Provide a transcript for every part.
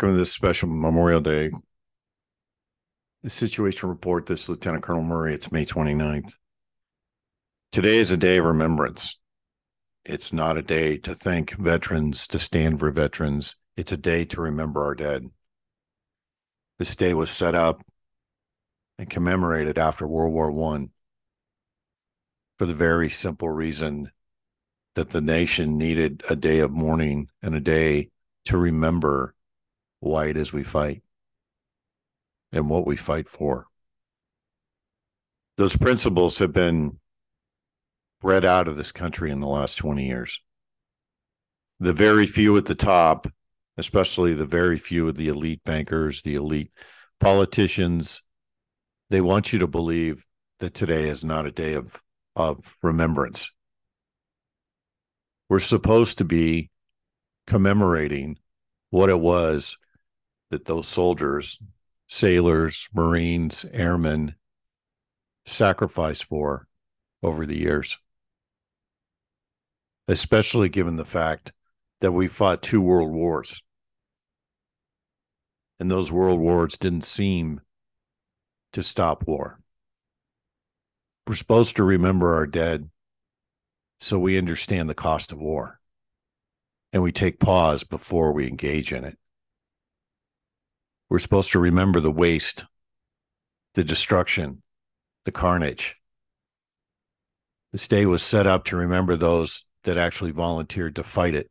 welcome to this special Memorial Day. The situation report, this Lieutenant Colonel Murray, it's May 29th. Today is a day of remembrance. It's not a day to thank veterans, to stand for veterans. It's a day to remember our dead. This day was set up and commemorated after World War One for the very simple reason that the nation needed a day of mourning and a day to remember why it is we fight and what we fight for. Those principles have been bred out of this country in the last 20 years. The very few at the top, especially the very few of the elite bankers, the elite politicians, they want you to believe that today is not a day of, of remembrance. We're supposed to be commemorating what it was that those soldiers, sailors, Marines, airmen sacrificed for over the years. Especially given the fact that we fought two world wars. And those world wars didn't seem to stop war. We're supposed to remember our dead so we understand the cost of war and we take pause before we engage in it. We're supposed to remember the waste, the destruction, the carnage. This day was set up to remember those that actually volunteered to fight it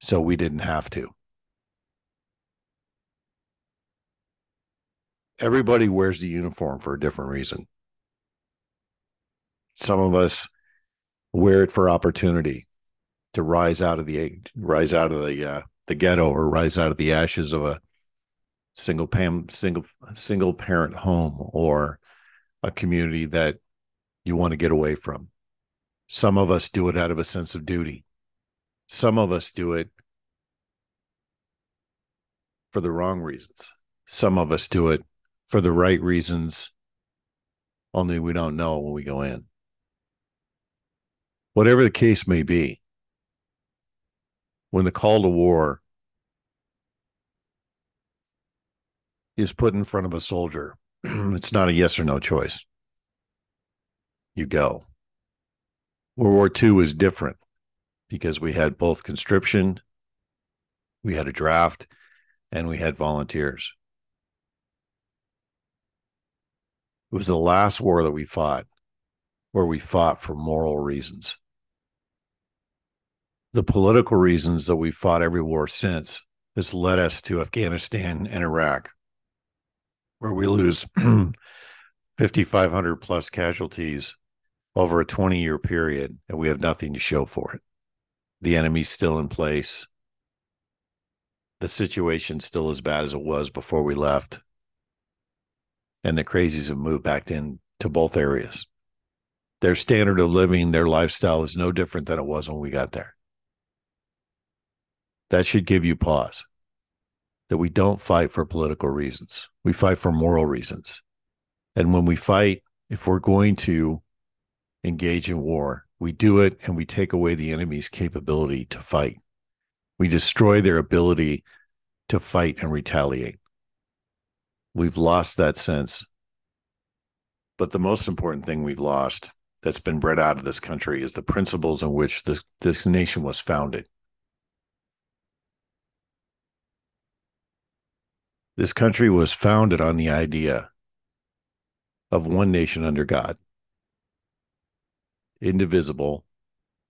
so we didn't have to. Everybody wears the uniform for a different reason. Some of us wear it for opportunity to rise out of the rise out of the uh, the ghetto or rise out of the ashes of a single pam single single parent home or a community that you want to get away from. Some of us do it out of a sense of duty. Some of us do it for the wrong reasons. Some of us do it for the right reasons, only we don't know when we go in. Whatever the case may be, when the call to war is put in front of a soldier, it's not a yes or no choice. You go. World War II was different because we had both conscription, we had a draft, and we had volunteers. It was the last war that we fought where we fought for moral reasons. The political reasons that we fought every war since has led us to Afghanistan and Iraq where we lose 5,500 plus casualties over a 20 year period, and we have nothing to show for it. The enemy's still in place. The situation's still as bad as it was before we left. And the crazies have moved back into both areas. Their standard of living, their lifestyle is no different than it was when we got there. That should give you pause that we don't fight for political reasons. We fight for moral reasons. And when we fight, if we're going to engage in war, we do it and we take away the enemy's capability to fight. We destroy their ability to fight and retaliate. We've lost that sense. But the most important thing we've lost that's been bred out of this country is the principles in which this, this nation was founded. This country was founded on the idea of one nation under God, indivisible,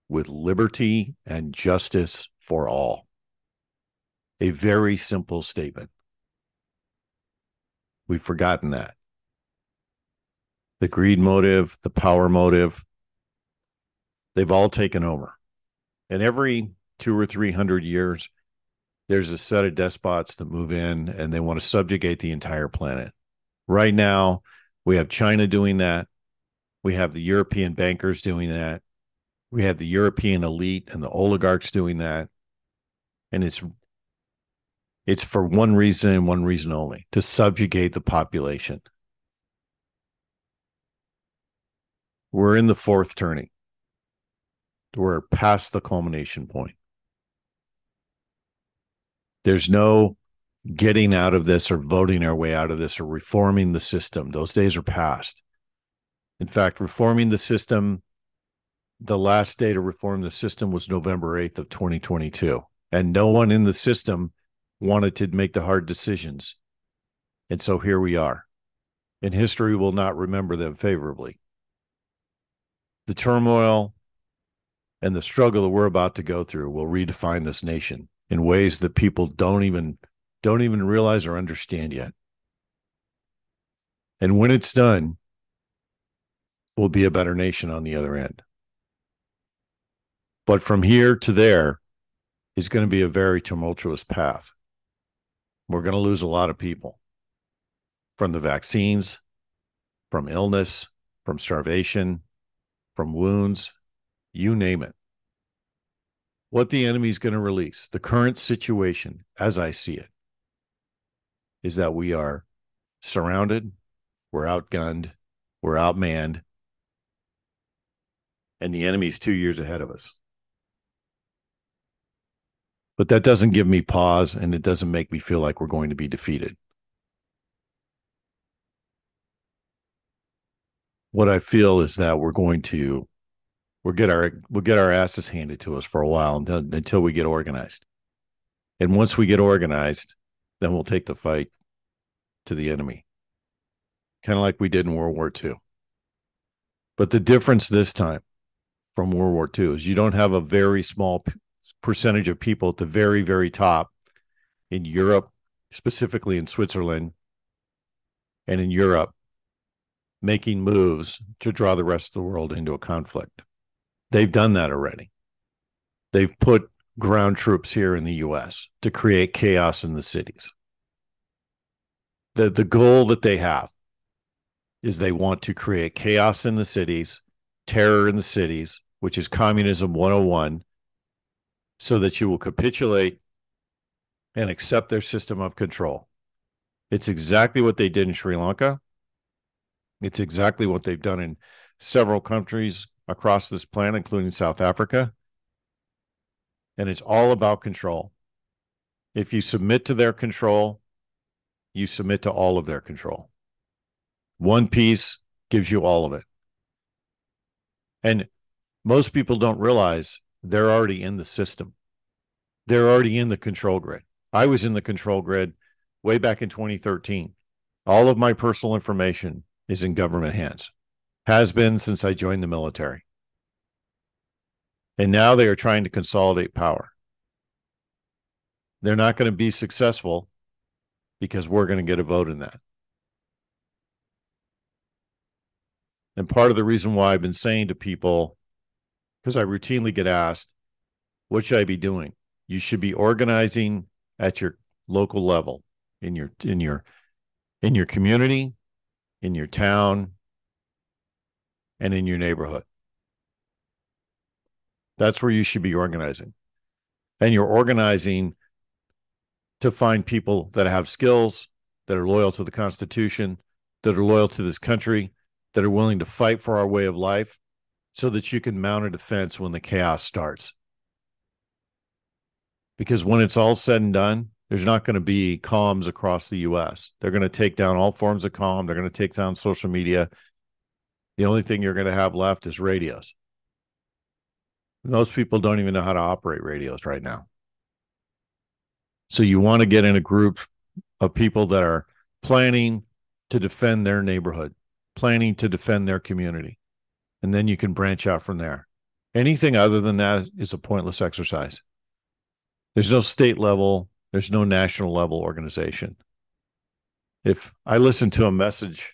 with liberty and justice for all. A very simple statement. We've forgotten that. The greed motive, the power motive, they've all taken over. And every two or three hundred years, there's a set of despots that move in and they want to subjugate the entire planet. Right now, we have China doing that. We have the European bankers doing that. We have the European elite and the oligarchs doing that. And it's it's for one reason and one reason only to subjugate the population. We're in the fourth turning. We're past the culmination point. There's no getting out of this or voting our way out of this or reforming the system. Those days are past. In fact, reforming the system, the last day to reform the system was November 8th of 2022. And no one in the system wanted to make the hard decisions. And so here we are. And history will not remember them favorably. The turmoil and the struggle that we're about to go through will redefine this nation in ways that people don't even don't even realize or understand yet. And when it's done, we'll be a better nation on the other end. But from here to there is going to be a very tumultuous path. We're going to lose a lot of people from the vaccines, from illness, from starvation, from wounds, you name it. What the enemy is going to release, the current situation, as I see it, is that we are surrounded, we're outgunned, we're outmanned, and the enemy's two years ahead of us. But that doesn't give me pause and it doesn't make me feel like we're going to be defeated. What I feel is that we're going to we'll get our we'll get our asses handed to us for a while until, until we get organized. And once we get organized, then we'll take the fight to the enemy, kind of like we did in World War II. But the difference this time from World War II is you don't have a very small percentage of people at the very, very top in Europe, specifically in Switzerland and in Europe, making moves to draw the rest of the world into a conflict. They've done that already. They've put ground troops here in the US to create chaos in the cities. The, the goal that they have is they want to create chaos in the cities, terror in the cities, which is communism 101, so that you will capitulate and accept their system of control. It's exactly what they did in Sri Lanka. It's exactly what they've done in several countries across this planet, including South Africa. And it's all about control. If you submit to their control, you submit to all of their control. One piece gives you all of it. And most people don't realize they're already in the system. They're already in the control grid. I was in the control grid way back in 2013. All of my personal information is in government hands has been since I joined the military. And now they are trying to consolidate power. They're not going to be successful because we're going to get a vote in that. And part of the reason why I've been saying to people, because I routinely get asked, what should I be doing? You should be organizing at your local level in your in your in your community, in your town, and in your neighborhood. That's where you should be organizing. And you're organizing to find people that have skills, that are loyal to the Constitution, that are loyal to this country, that are willing to fight for our way of life so that you can mount a defense when the chaos starts. Because when it's all said and done, there's not going to be comms across the US. They're going to take down all forms of comm. They're going to take down social media. The only thing you're going to have left is radios. Most people don't even know how to operate radios right now. So you want to get in a group of people that are planning to defend their neighborhood, planning to defend their community. And then you can branch out from there. Anything other than that is a pointless exercise. There's no state level, there's no national level organization. If I listen to a message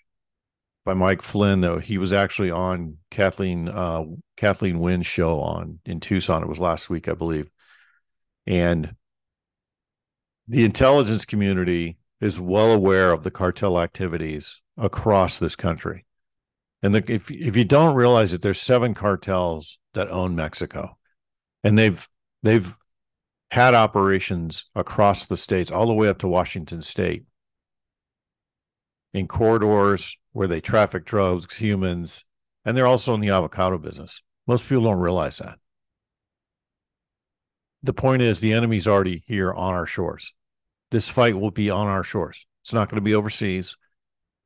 by Mike Flynn, though he was actually on Kathleen uh, Kathleen Winn's show on in Tucson. It was last week, I believe, and the intelligence community is well aware of the cartel activities across this country. And the, if if you don't realize it, there's seven cartels that own Mexico, and they've they've had operations across the states, all the way up to Washington State, in corridors where they traffic drugs, humans, and they're also in the avocado business. Most people don't realize that. The point is, the enemy's already here on our shores. This fight will be on our shores. It's not going to be overseas.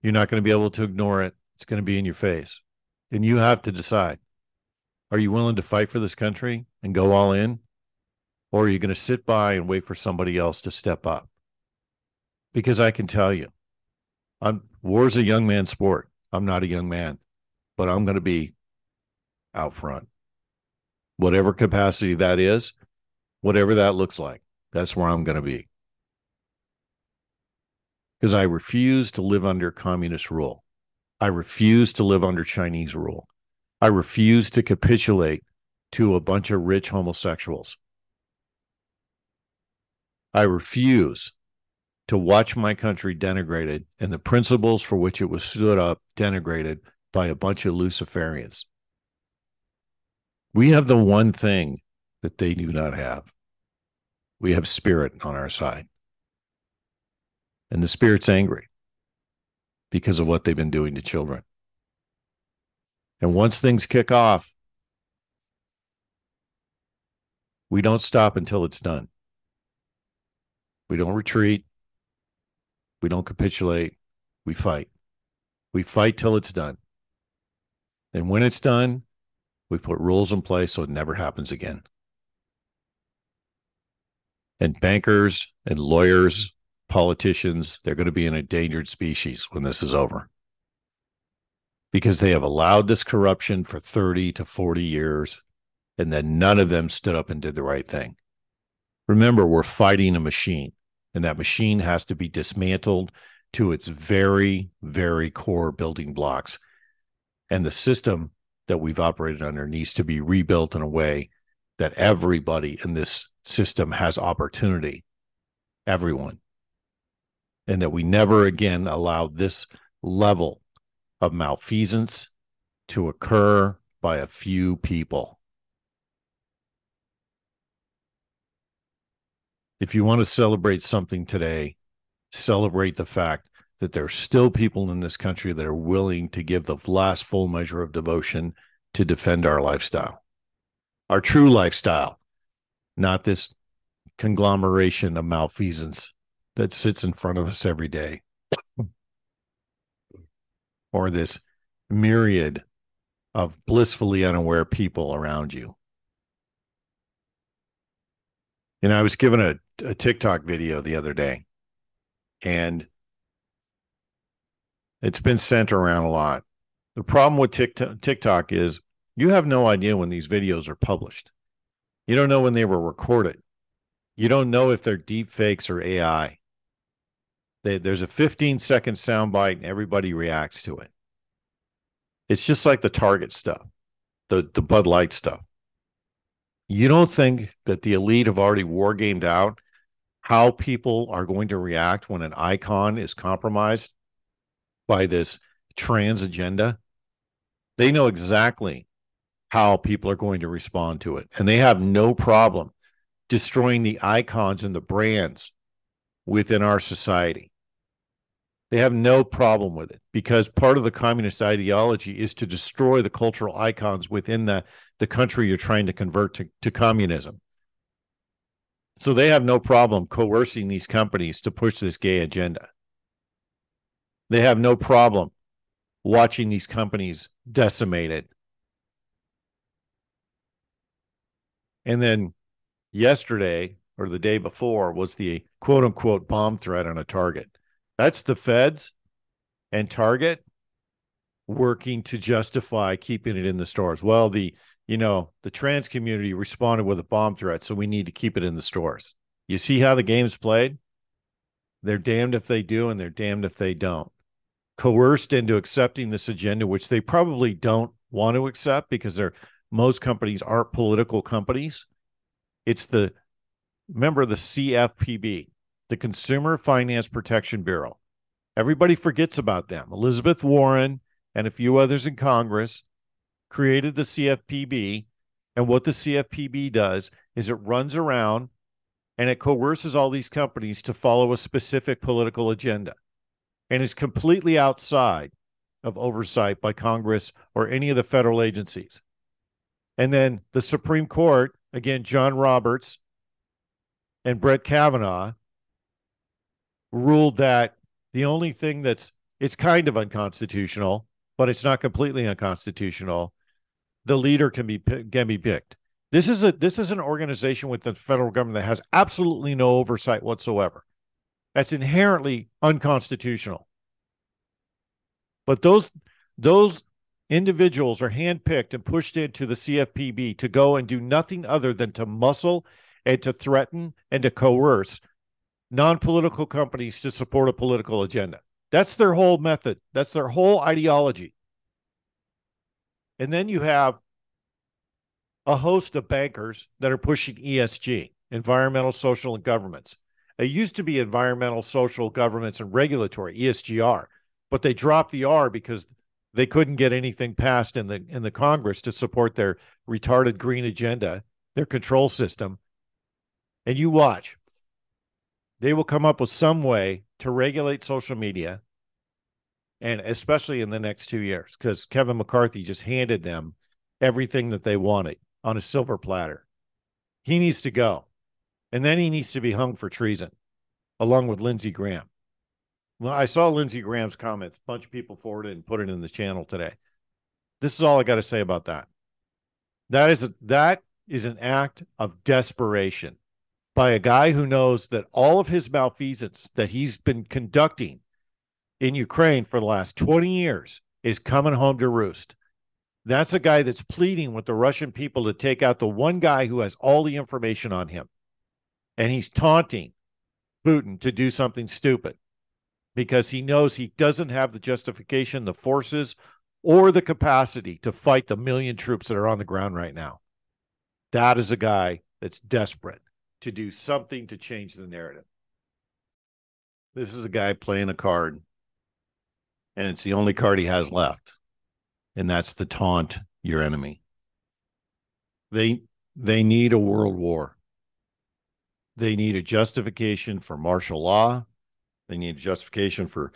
You're not going to be able to ignore it. It's going to be in your face. And you have to decide are you willing to fight for this country and go all in? Or are you going to sit by and wait for somebody else to step up? Because I can tell you, I'm war's a young man's sport. I'm not a young man, but I'm going to be out front. Whatever capacity that is, whatever that looks like, that's where I'm going to be. Because I refuse to live under communist rule. I refuse to live under Chinese rule. I refuse to capitulate to a bunch of rich homosexuals. I refuse to watch my country denigrated and the principles for which it was stood up denigrated by a bunch of Luciferians. We have the one thing that they do not have. We have spirit on our side. And the spirit's angry because of what they've been doing to children. And once things kick off, we don't stop until it's done. We don't retreat. We don't capitulate. We fight. We fight till it's done. And when it's done, we put rules in place so it never happens again. And bankers and lawyers politicians, they're going to be an endangered species when this is over because they have allowed this corruption for 30 to 40 years and then none of them stood up and did the right thing. Remember, we're fighting a machine and that machine has to be dismantled to its very, very core building blocks. And the system that we've operated under needs to be rebuilt in a way that everybody in this system has opportunity. Everyone and that we never again allow this level of malfeasance to occur by a few people. If you want to celebrate something today, celebrate the fact that there are still people in this country that are willing to give the last full measure of devotion to defend our lifestyle, our true lifestyle, not this conglomeration of malfeasance that sits in front of us every day or this myriad of blissfully unaware people around you. And I was given a, a TikTok video the other day, and it's been sent around a lot. The problem with TikTok, TikTok is you have no idea when these videos are published. You don't know when they were recorded. You don't know if they're deep fakes or AI. They, there's a 15 second soundbite and everybody reacts to it. It's just like the Target stuff, the, the Bud Light stuff. You don't think that the elite have already wargamed out how people are going to react when an icon is compromised by this trans agenda? They know exactly how people are going to respond to it. And they have no problem destroying the icons and the brands within our society. They have no problem with it because part of the communist ideology is to destroy the cultural icons within the, the country you're trying to convert to, to communism. So they have no problem coercing these companies to push this gay agenda. They have no problem watching these companies decimated. And then yesterday or the day before was the quote unquote bomb threat on a target. That's the feds and Target working to justify keeping it in the stores. Well, the you know, the trans community responded with a bomb threat, so we need to keep it in the stores. You see how the game's played? They're damned if they do and they're damned if they don't. Coerced into accepting this agenda, which they probably don't want to accept because they're most companies aren't political companies. It's the member of the CFPB, the Consumer Finance Protection Bureau. Everybody forgets about them. Elizabeth Warren and a few others in Congress created the CFPB. And what the CFPB does is it runs around and it coerces all these companies to follow a specific political agenda and is completely outside of oversight by Congress or any of the federal agencies. And then the Supreme Court, again, John Roberts and Brett Kavanaugh ruled that the only thing that's it's kind of unconstitutional, but it's not completely unconstitutional. The leader can be can be picked. This is a this is an organization with the federal government that has absolutely no oversight whatsoever. That's inherently unconstitutional. But those those individuals are handpicked and pushed into the CFPB to go and do nothing other than to muscle and to threaten and to coerce non-political companies to support a political agenda. That's their whole method. That's their whole ideology. And then you have a host of bankers that are pushing ESG, environmental, social, and governments. It used to be environmental, social, governments, and regulatory, ESGR, but they dropped the R because they couldn't get anything passed in the in the Congress to support their retarded green agenda, their control system. And you watch. They will come up with some way to regulate social media and especially in the next 2 years cuz Kevin McCarthy just handed them everything that they wanted on a silver platter. He needs to go. And then he needs to be hung for treason along with Lindsey Graham. Well, I saw Lindsey Graham's comments. A bunch of people forwarded and put it in the channel today. This is all I got to say about that. That is a, that is an act of desperation by a guy who knows that all of his malfeasance that he's been conducting in Ukraine for the last 20 years is coming home to roost. That's a guy that's pleading with the Russian people to take out the one guy who has all the information on him. And he's taunting Putin to do something stupid because he knows he doesn't have the justification, the forces, or the capacity to fight the million troops that are on the ground right now. That is a guy that's desperate to do something to change the narrative. This is a guy playing a card, and it's the only card he has left and that's the taunt your enemy. They they need a world war. They need a justification for martial law. They need a justification for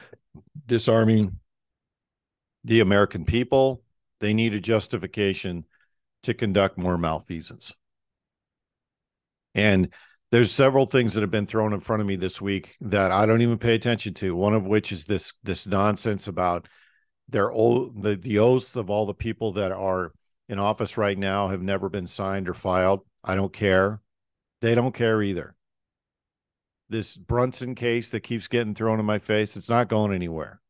disarming the American people. They need a justification to conduct more malfeasance. And there's several things that have been thrown in front of me this week that I don't even pay attention to. One of which is this this nonsense about their old the, the oaths of all the people that are in office right now have never been signed or filed. I don't care. They don't care either. This Brunson case that keeps getting thrown in my face, it's not going anywhere.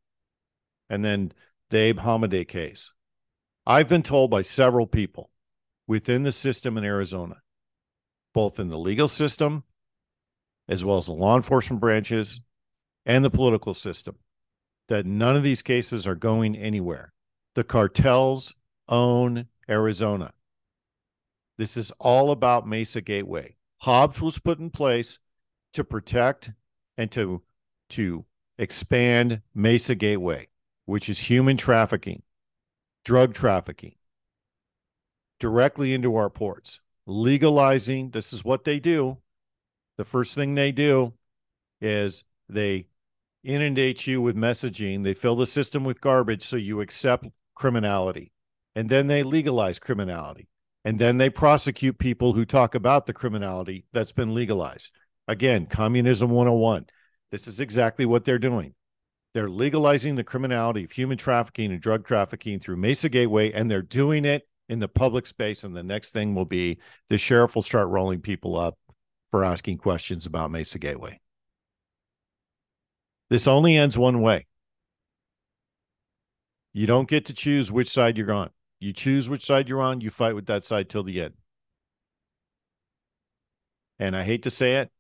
And then the Abe Hamadeh case. I've been told by several people within the system in Arizona, both in the legal system, as well as the law enforcement branches and the political system, that none of these cases are going anywhere. The cartels own Arizona. This is all about Mesa Gateway. Hobbs was put in place to protect and to to expand Mesa Gateway, which is human trafficking, drug trafficking, directly into our ports. Legalizing, this is what they do. The first thing they do is they inundate you with messaging. They fill the system with garbage so you accept criminality. And then they legalize criminality. And then they prosecute people who talk about the criminality that's been legalized. Again, communism 101. This is exactly what they're doing. They're legalizing the criminality of human trafficking and drug trafficking through Mesa Gateway, and they're doing it in the public space. And the next thing will be the sheriff will start rolling people up for asking questions about Mesa Gateway. This only ends one way. You don't get to choose which side you're on. You choose which side you're on, you fight with that side till the end. And I hate to say it,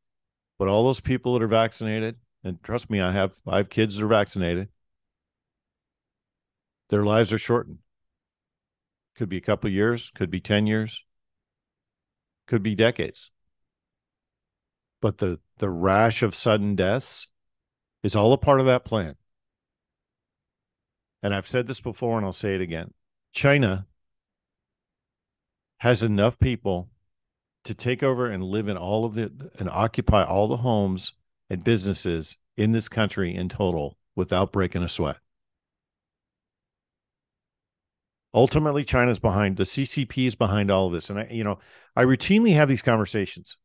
but all those people that are vaccinated, and trust me, I have I have kids that are vaccinated. Their lives are shortened. Could be a couple years, could be 10 years, could be decades. But the the rash of sudden deaths is all a part of that plan. And I've said this before and I'll say it again. China has enough people to take over and live in all of the and occupy all the homes and businesses in this country in total without breaking a sweat. Ultimately, China's behind the CCP is behind all of this. And I, you know, I routinely have these conversations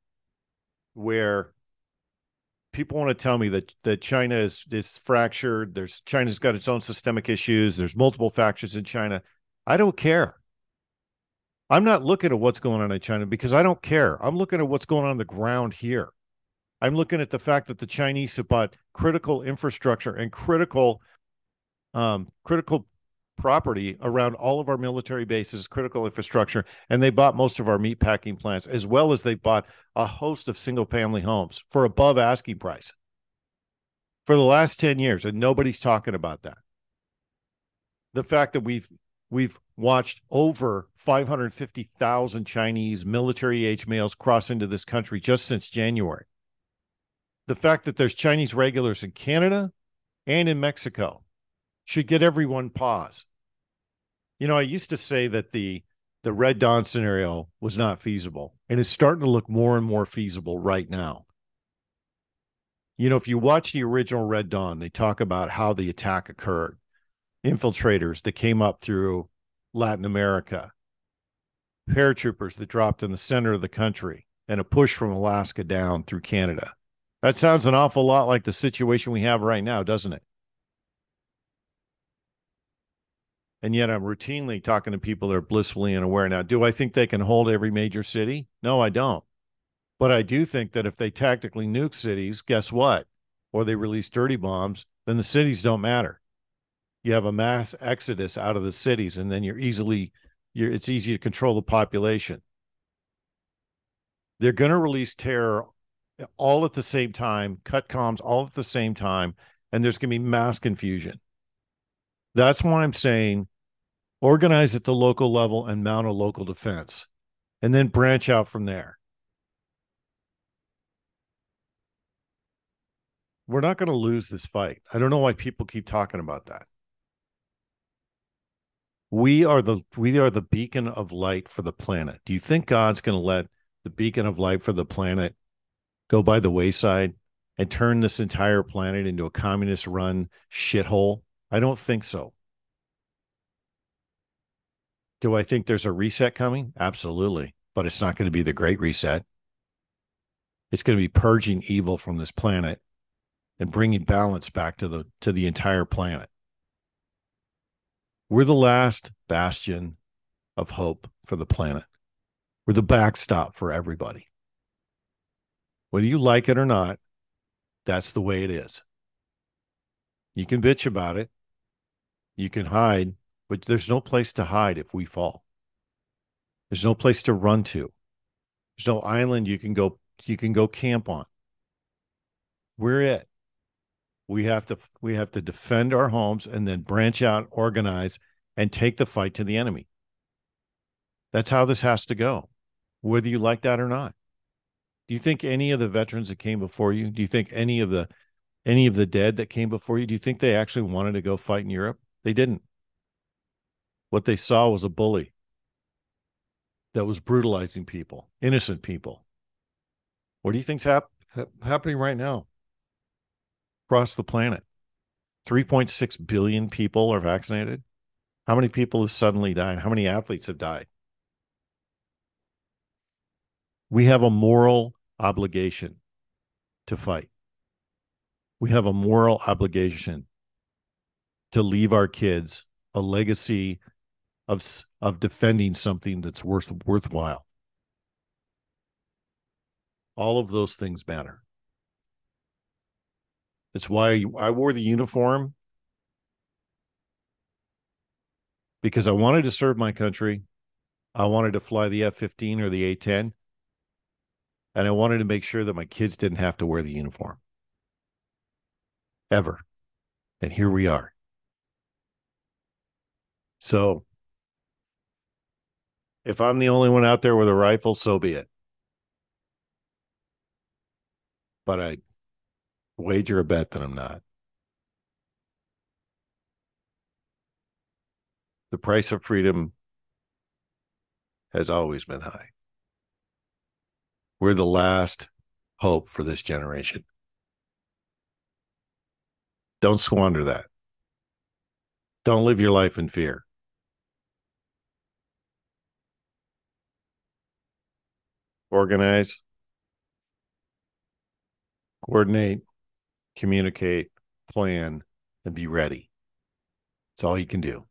where people want to tell me that that China is is fractured. There's China's got its own systemic issues. There's multiple factions in China. I don't care. I'm not looking at what's going on in China because I don't care. I'm looking at what's going on, on the ground here. I'm looking at the fact that the Chinese have bought critical infrastructure and critical um, critical property around all of our military bases, critical infrastructure, and they bought most of our meat packing plants, as well as they bought a host of single family homes for above asking price for the last 10 years. And nobody's talking about that. The fact that we've we've watched over 550,000 Chinese military age males cross into this country just since January. The fact that there's Chinese regulars in Canada and in Mexico should get everyone pause. You know, I used to say that the the Red Dawn scenario was not feasible, and it's starting to look more and more feasible right now. You know, if you watch the original Red Dawn, they talk about how the attack occurred. Infiltrators that came up through Latin America, paratroopers that dropped in the center of the country, and a push from Alaska down through Canada. That sounds an awful lot like the situation we have right now, doesn't it? And yet I'm routinely talking to people that are blissfully unaware. Now, do I think they can hold every major city? No, I don't. But I do think that if they tactically nuke cities, guess what? Or they release dirty bombs, then the cities don't matter. You have a mass exodus out of the cities, and then you're easily you're it's easy to control the population. They're going to release terror all at the same time, cut comms all at the same time, and there's going to be mass confusion. That's why I'm saying organize at the local level and mount a local defense, and then branch out from there. We're not going to lose this fight. I don't know why people keep talking about that. We are the we are the beacon of light for the planet. Do you think God's going to let the beacon of light for the planet go by the wayside and turn this entire planet into a communist run shithole? I don't think so. Do I think there's a reset coming? Absolutely. But it's not going to be the great reset. It's going to be purging evil from this planet and bringing balance back to the to the entire planet. We're the last bastion of hope for the planet. We're the backstop for everybody. Whether you like it or not, that's the way it is. You can bitch about it. You can hide, but there's no place to hide if we fall. There's no place to run to. There's no island you can go you can go camp on. We're it. We have to we have to defend our homes and then branch out, organize, and take the fight to the enemy. That's how this has to go, whether you like that or not. Do you think any of the veterans that came before you, do you think any of the any of the dead that came before you, do you think they actually wanted to go fight in Europe? They didn't. What they saw was a bully that was brutalizing people, innocent people. What do you think's hap- happening right now across the planet? 3.6 billion people are vaccinated. How many people have suddenly died? How many athletes have died? We have a moral obligation to fight. We have a moral obligation to leave our kids a legacy of of defending something that's worth worthwhile. All of those things matter. It's why I wore the uniform because I wanted to serve my country. I wanted to fly the F 15 or the A 10. And I wanted to make sure that my kids didn't have to wear the uniform ever. And here we are. So if I'm the only one out there with a rifle, so be it. But I wager a bet that I'm not. The price of freedom has always been high. We're the last hope for this generation. Don't squander that. Don't live your life in fear. Organize, coordinate, communicate, plan, and be ready. That's all you can do.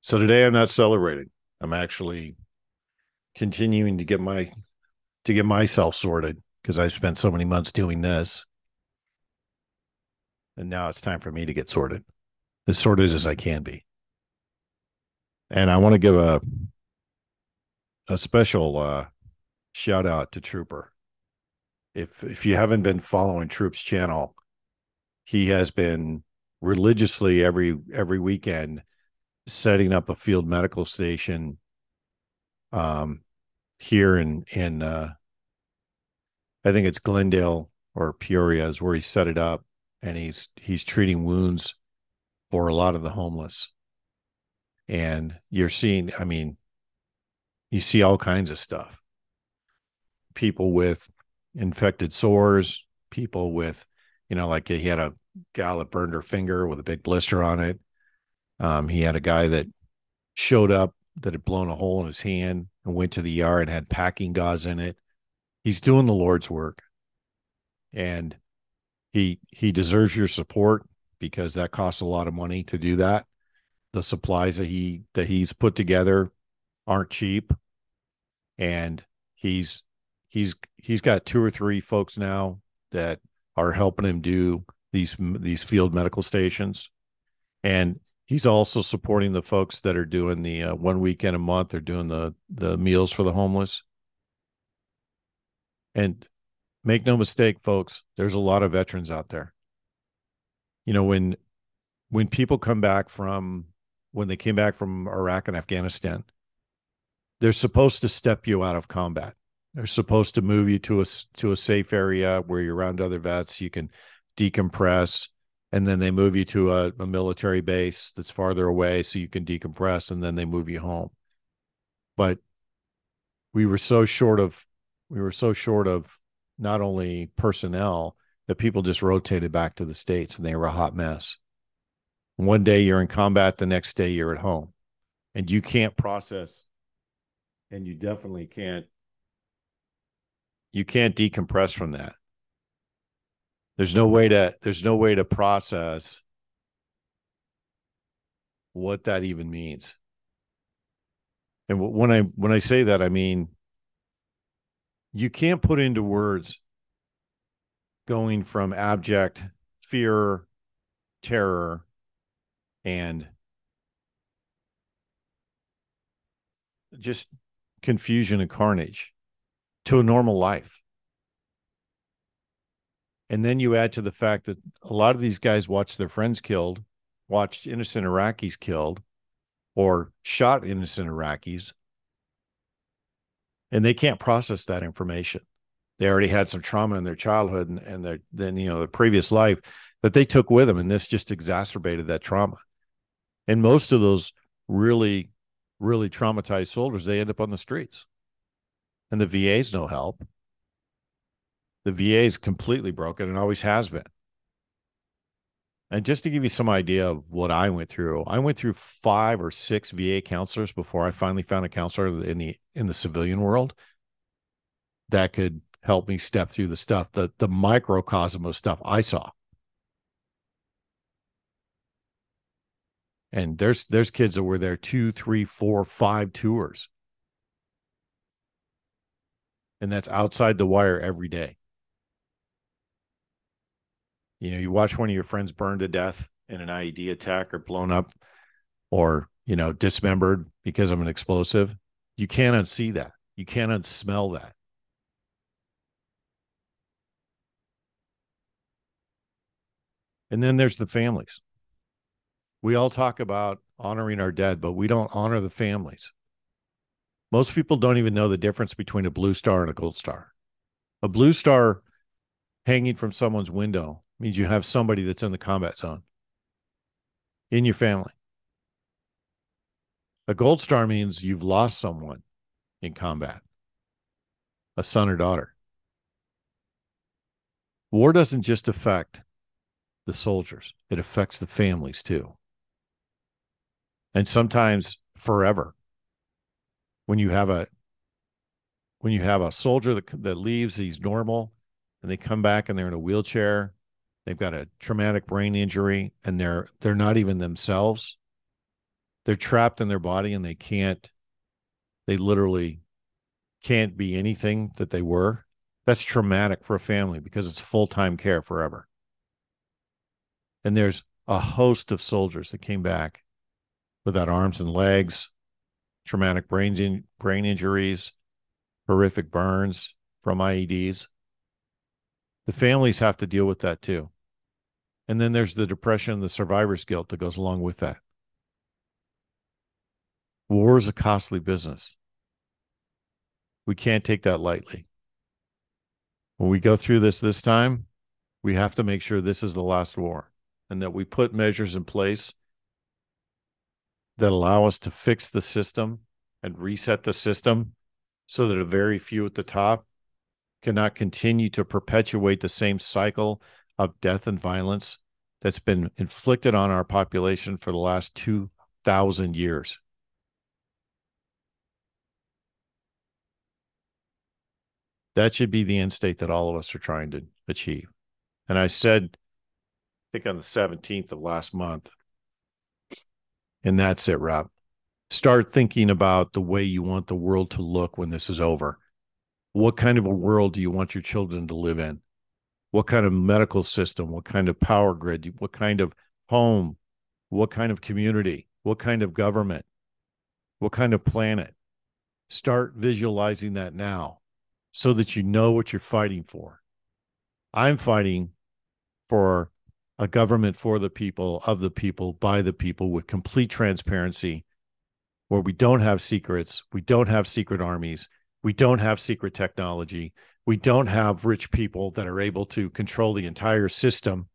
So today I'm not celebrating. I'm actually continuing to get my to get myself sorted because I've spent so many months doing this. And now it's time for me to get sorted. As sorted as I can be. And I want to give a a special uh shout out to Trooper. If if you haven't been following Troop's channel, he has been religiously every every weekend setting up a field medical station um here in in uh I think it's Glendale or Peoria is where he set it up and he's he's treating wounds for a lot of the homeless. And you're seeing I mean you see all kinds of stuff. People with infected sores, people with you know like he had a gal that burned her finger with a big blister on it um, he had a guy that showed up that had blown a hole in his hand and went to the yard and had packing gauze in it. He's doing the Lord's work. And he he deserves your support because that costs a lot of money to do that. The supplies that he that he's put together aren't cheap. And he's he's he's got two or three folks now that are helping him do these these field medical stations. And he's also supporting the folks that are doing the uh, one weekend a month they're doing the the meals for the homeless and make no mistake folks there's a lot of veterans out there you know when when people come back from when they came back from iraq and afghanistan they're supposed to step you out of combat. They're supposed to move you to a to a safe area where you're around other vets you can decompress and then they move you to a, a, military base that's farther away so you can decompress and then they move you home. But we were so short of we were so short of not only personnel that people just rotated back to the states and they were a hot mess. One day you're in combat the next day you're at home. And you can't process and you definitely can't you can't decompress from that. There's no way to there's no way to process what that even means. And when I when I say that, I mean you can't put into words going from abject fear, terror, and just confusion and carnage to a normal life. And then you add to the fact that a lot of these guys watched their friends killed, watched innocent Iraqis killed, or shot innocent Iraqis, and they can't process that information. They already had some trauma in their childhood and, and their then you know the previous life that they took with them, and this just exacerbated that trauma. And most of those really, really traumatized soldiers, they end up on the streets, and the VA's no help the VA is completely broken and always has been. And just to give you some idea of what I went through, I went through five or six VA counselors before I finally found a counselor in the in the civilian world that could help me step through the stuff, the the microcosm of stuff I saw. And there's there's kids that were there two, three, four, five tours. And that's outside the wire every day. You know, you watch one of your friends burn to death in an IED attack or blown up or, you know, dismembered because of an explosive. You can't unsee that. You can't unsmell that. And then there's the families. We all talk about honoring our dead, but we don't honor the families. Most people don't even know the difference between a blue star and a gold star. A blue star hanging from someone's window means you have somebody that's in the combat zone in your family. A gold star means you've lost someone in combat, a son or daughter. War doesn't just affect the soldiers, it affects the families too. And sometimes forever. when you have a when you have a soldier that, that leaves he's normal and they come back and they're in a wheelchair they've got a traumatic brain injury and they're they're not even themselves they're trapped in their body and they can't they literally can't be anything that they were that's traumatic for a family because it's full-time care forever and there's a host of soldiers that came back without arms and legs traumatic brain, in, brain injuries horrific burns from ieds the families have to deal with that too and then there's the depression the survivor's guilt that goes along with that. War is a costly business. We can't take that lightly. When we go through this this time, we have to make sure this is the last war and that we put measures in place that allow us to fix the system and reset the system so that a very few at the top cannot continue to perpetuate the same cycle of death and violence that's been inflicted on our population for the last 2,000 years. That should be the end state that all of us are trying to achieve. And I said, think on the 17th of last month, and that's it, Rob. Start thinking about the way you want the world to look when this is over. What kind of a world do you want your children to live in? what kind of medical system, what kind of power grid, what kind of home, what kind of community, what kind of government, what kind of planet. Start visualizing that now so that you know what you're fighting for. I'm fighting for a government for the people, of the people, by the people, with complete transparency, where we don't have secrets, we don't have secret armies, we don't have secret technology, we don't have rich people that are able to control the entire system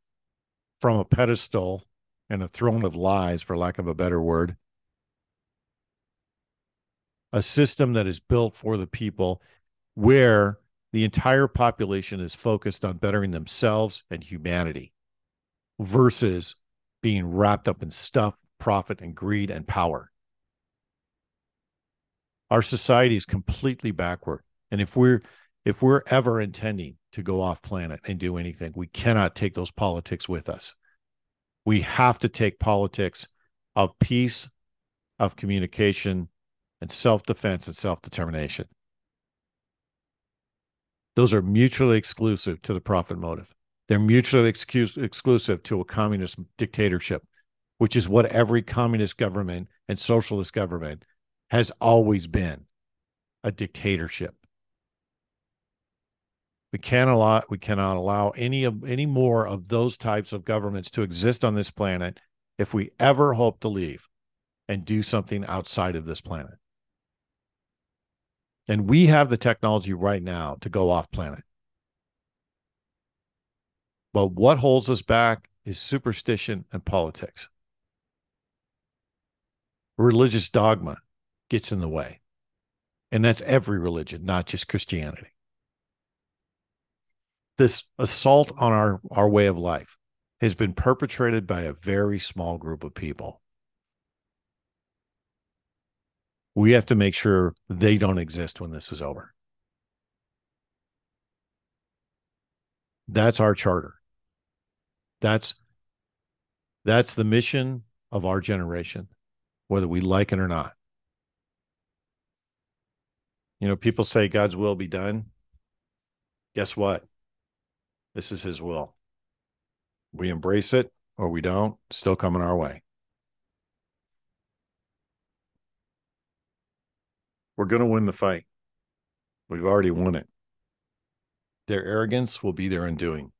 from a pedestal and a throne of lies, for lack of a better word. A system that is built for the people where the entire population is focused on bettering themselves and humanity versus being wrapped up in stuff, profit, and greed and power. Our society is completely backward. And if we're if we're ever intending to go off planet and do anything, we cannot take those politics with us. We have to take politics of peace, of communication, and self defense and self determination. Those are mutually exclusive to the profit motive. They're mutually excuse, exclusive to a communist dictatorship, which is what every communist government and socialist government has always been a dictatorship. We can't allow we cannot allow any of any more of those types of governments to exist on this planet if we ever hope to leave and do something outside of this planet. And we have the technology right now to go off planet. But what holds us back is superstition and politics. Religious dogma gets in the way. And that's every religion, not just Christianity this assault on our, our way of life has been perpetrated by a very small group of people. We have to make sure they don't exist when this is over. That's our charter. That's that's the mission of our generation, whether we like it or not. You know, people say God's will be done. Guess what? This is his will. We embrace it or we don't, still coming our way. We're going to win the fight. We've already won it. Their arrogance will be their undoing.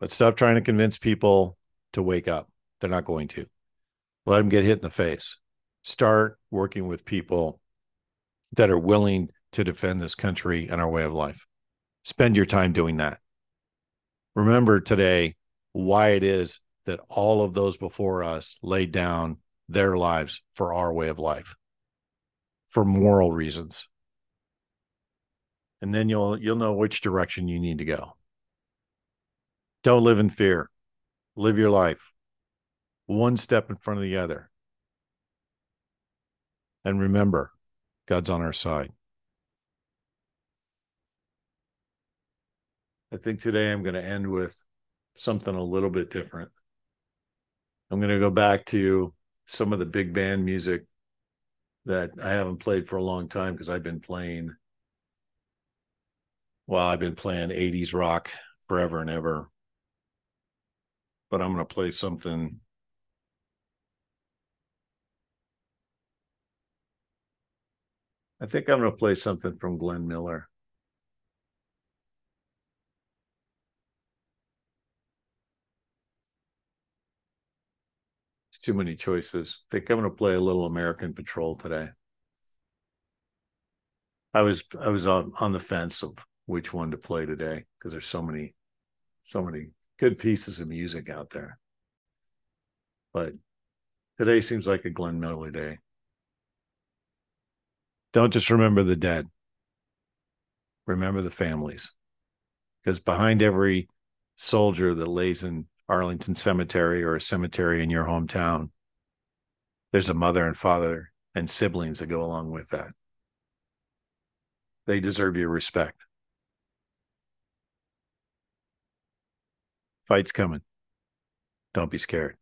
But stop trying to convince people to wake up. They're not going to. Let them get hit in the face. Start working with people that are willing to defend this country and our way of life. Spend your time doing that. Remember today why it is that all of those before us laid down their lives for our way of life for moral reasons. And then you'll you'll know which direction you need to go. Don't live in fear. Live your life one step in front of the other. And remember, God's on our side. I think today I'm going to end with something a little bit different. I'm going to go back to some of the big band music that I haven't played for a long time because I've been playing. Well, I've been playing 80s rock forever and ever. But I'm going to play something. I think I'm going to play something from Glenn Miller. It's too many choices. I think I'm going to play a little American Patrol today. I was I was on, on the fence of which one to play today because there's so many so many good pieces of music out there. But today seems like a Glenn Miller day. Don't just remember the dead. Remember the families. Because behind every soldier that lays in Arlington Cemetery or a cemetery in your hometown, there's a mother and father and siblings that go along with that. They deserve your respect. Fight's coming. Don't be scared.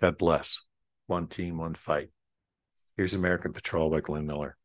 God bless. One team, one fight. Here's American Patrol by Glenn Miller.